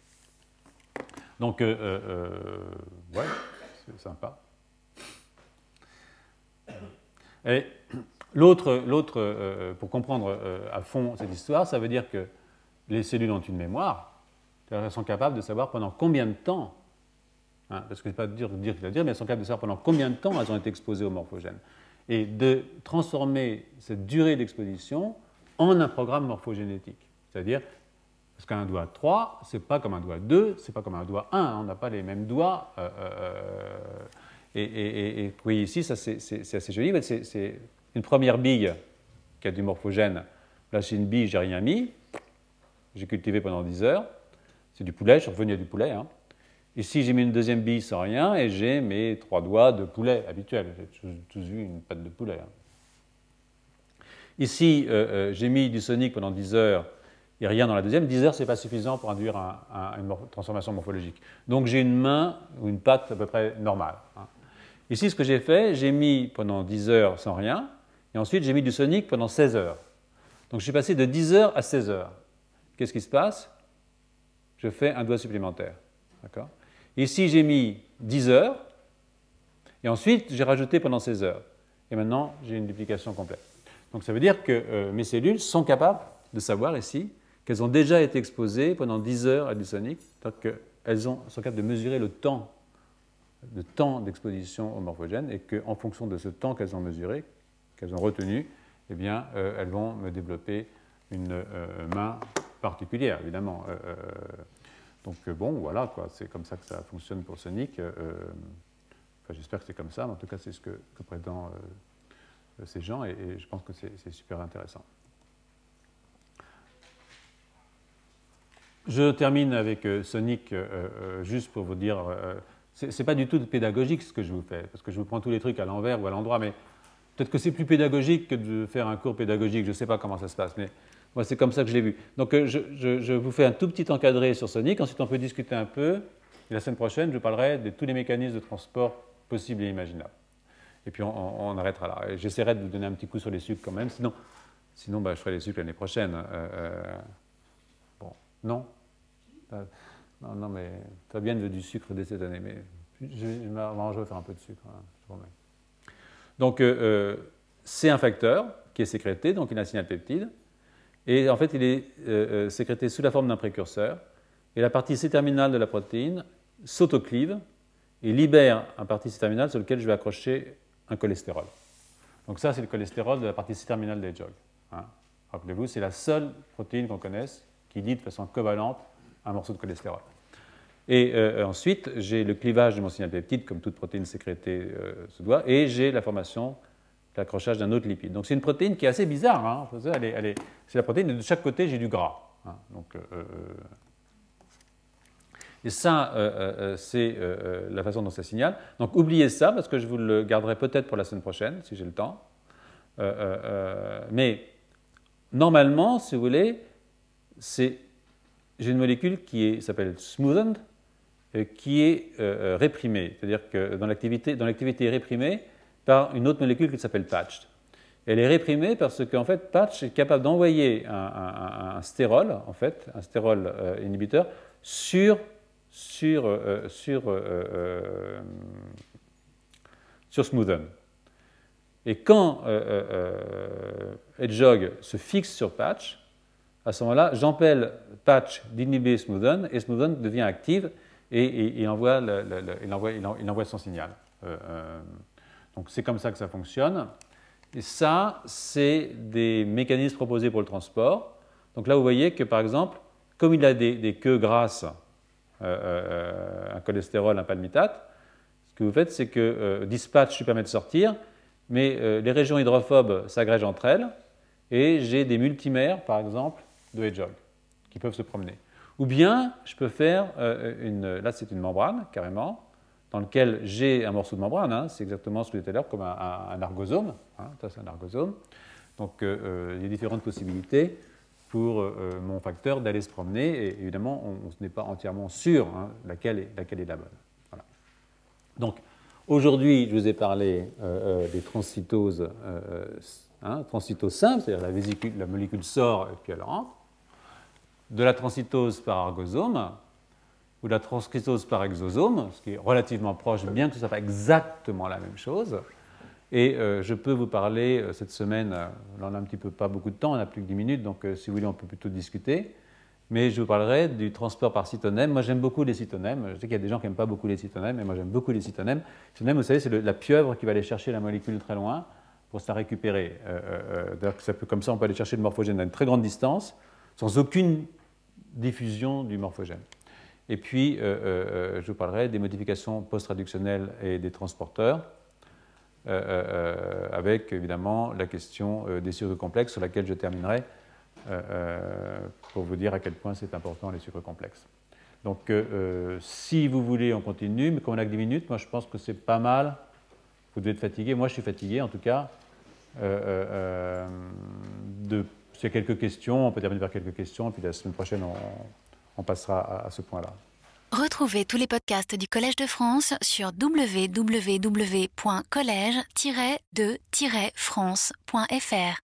Donc, euh, euh, euh, ouais, c'est sympa. Et l'autre, euh, pour comprendre à fond cette histoire, ça veut dire que les cellules ont une mémoire, qu'elles sont capables de savoir pendant combien de temps, hein, parce que c'est pas dur de dire qu'il a dire, mais elles sont capables de savoir pendant combien de temps elles ont été exposées au morphogène, et de transformer cette durée d'exposition en un programme morphogénétique. C'est-à-dire, parce qu'un doigt 3, c'est pas comme un doigt 2, c'est pas comme un doigt 1, on n'a pas les mêmes doigts. euh, euh, et, et, et, et ici, c'est assez joli, c'est une première bille qui a du morphogène. Là, c'est une bille, j'ai rien mis. J'ai cultivé pendant 10 heures. C'est du poulet, je suis revenu à du poulet. hein. Ici, j'ai mis une deuxième bille sans rien et j'ai mes trois doigts de poulet habituels. J'ai tous, eu une patte de poulet. hein. Ici, euh, euh, j'ai mis du sonic pendant 10 heures et rien dans la deuxième. 10 heures, ce n'est pas suffisant pour induire un- un- une transformation morphologique. Donc j'ai une main ou une patte à peu près normale. hein. Ici, ce que j'ai fait, j'ai mis pendant 10 heures sans rien, et ensuite j'ai mis du sonic pendant 16 heures. Donc je suis passé de 10 heures à 16 heures. Qu'est-ce qui se passe? Je fais un doigt supplémentaire. D'accord? Ici, j'ai mis 10 heures, Et ensuite, j'ai rajouté pendant 16 heures. Et maintenant, j'ai une duplication complète. Donc ça veut dire que euh, mes cellules sont capables de savoir ici qu'elles ont déjà été exposées pendant 10 heures à du sonic, donc qu'elles sont capables de mesurer le temps de temps d'exposition au morphogène et qu'en fonction de ce temps qu'elles ont mesuré, qu'elles ont retenu, eh bien, euh, elles vont me développer une euh, main particulière, évidemment. Euh, donc bon, voilà, c'est comme ça que ça fonctionne pour Sonic. Enfin, J'espère que c'est comme ça, mais en tout cas, c'est ce que, que prétendent ces gens, et, je pense que c'est super intéressant. Je termine avec Sonic, juste pour vous dire ce n'est pas du tout pédagogique ce que je vous fais, parce que je vous prends tous les trucs à l'envers ou à l'endroit, mais peut-être que c'est plus pédagogique que de faire un cours pédagogique, je ne sais pas comment ça se passe, mais moi c'est comme ça que je l'ai vu. Donc euh, je, vous fais un tout petit encadré sur Sonic, ensuite on peut discuter un peu, et la semaine prochaine je parlerai de tous les mécanismes de transport possibles et imaginables. Et puis on, arrêtera là. J'essaierai de vous donner un petit coup sur les sucres quand même, sinon, sinon bah, je ferai les sucres l'année prochaine. Euh, euh, bon, non? Non, non, mais Fabienne veut du sucre dès cette année, mais je, vais faire un peu de sucre. Hein, donc, c'est un facteur qui est sécrété, donc il a un signal peptide, et en fait, il est euh, sécrété sous la forme d'un précurseur, et la partie C-terminale de la protéine s'autoclive et libère un partie C-terminale sur lequel je vais accrocher un cholestérol. Donc ça, c'est le cholestérol de la partie C-terminale des jogs. Hein. Rappelez-vous, c'est la seule protéine qu'on connaisse qui lie de façon covalente un morceau de cholestérol. Et euh, ensuite, j'ai le clivage de mon signal peptide, comme toute protéine sécrétée euh, se doit, et j'ai la formation, l'accrochage d'un autre lipide. Donc c'est une protéine qui est assez bizarre. Hein. c'est la protéine, de chaque côté, j'ai du gras. Hein. Donc, euh, et ça, c'est la façon dont ça signale. Donc oubliez ça, parce que je vous le garderai peut-être pour la semaine prochaine, si j'ai le temps. mais normalement, si vous voulez, j'ai une molécule qui s'appelle smoothened, euh, qui est euh, euh, réprimée, c'est-à-dire que dans l'activité réprimée par une autre molécule qui s'appelle patched. Elle est réprimée parce qu'en fait, patch est capable d'envoyer un, stérol, en fait, un stérol inhibiteur, sur, sur, sur, sur smoothen. Et quand Hedgehog se fixe sur patch, à ce moment-là, j'empelle patch d'inhiber Smoothen et Smoothen devient active et, il, envoie il, envoie, il, envoie son signal. Euh, euh, donc c'est comme ça que ça fonctionne. Et ça, c'est des mécanismes proposés pour le transport. Donc là, vous voyez que par exemple, comme il a des, queues grasses, euh, un cholestérol, un palmitate, ce que vous faites, c'est que dispatch lui permet de sortir, mais les régions hydrophobes s'agrègent entre elles, et j'ai des multimères, par exemple, de hedgehog qui peuvent se promener. Ou bien, je peux faire euh, une. Là, c'est une membrane, carrément, dans laquelle j'ai un morceau de membrane. Hein, c'est exactement ce que je disais tout à l'heure, comme un, argosome. Hein, ça, c'est un argosome. Donc, euh, euh, il y a différentes possibilités pour mon facteur d'aller se promener. Et évidemment, on, n'est pas entièrement sûr hein, laquelle, est, la bonne. Donc, aujourd'hui, je vous ai parlé des transcytoses, transcytoses simples, c'est-à-dire la, la molécule sort et puis elle rentre de la transcytose par argosome ou la transcriptose par exosome, ce qui est relativement proche, bien que ce ne soit pas exactement la même chose. Et euh, je peux vous parler euh, cette semaine, euh, on a un petit peu pas beaucoup de temps, on a plus que 10 minutes, donc si vous voulez, on peut plutôt discuter. Mais je vous parlerai du transport par cytonème. Moi, j'aime beaucoup les cytonèmes. Je sais qu'il y a des gens qui n'aiment pas beaucoup les cytonèmes, mais moi, j'aime beaucoup les cytonèmes. Cytonème, vous savez, c'est la pieuvre qui va aller chercher la molécule très loin pour se la récupérer. peut, comme ça, on peut aller chercher le morphogène à une très grande distance, sans aucune diffusion du morphogène. Et puis, euh, euh, je vous parlerai des modifications post-traductionnelles et des transporteurs, euh, avec évidemment la question des sucres complexes, sur laquelle je terminerai pour vous dire à quel point c'est important les sucres complexes. Donc, si vous voulez, on continue, mais comme on a que 10 minutes, moi je pense que c'est pas mal. Vous devez être fatigué, moi je suis fatigué en tout cas, de s'il y a quelques questions, on peut terminer par quelques questions, et puis la semaine prochaine, on, passera à, ce point-là. Retrouvez tous les podcasts du Collège de France sur www.collège-de-france.fr.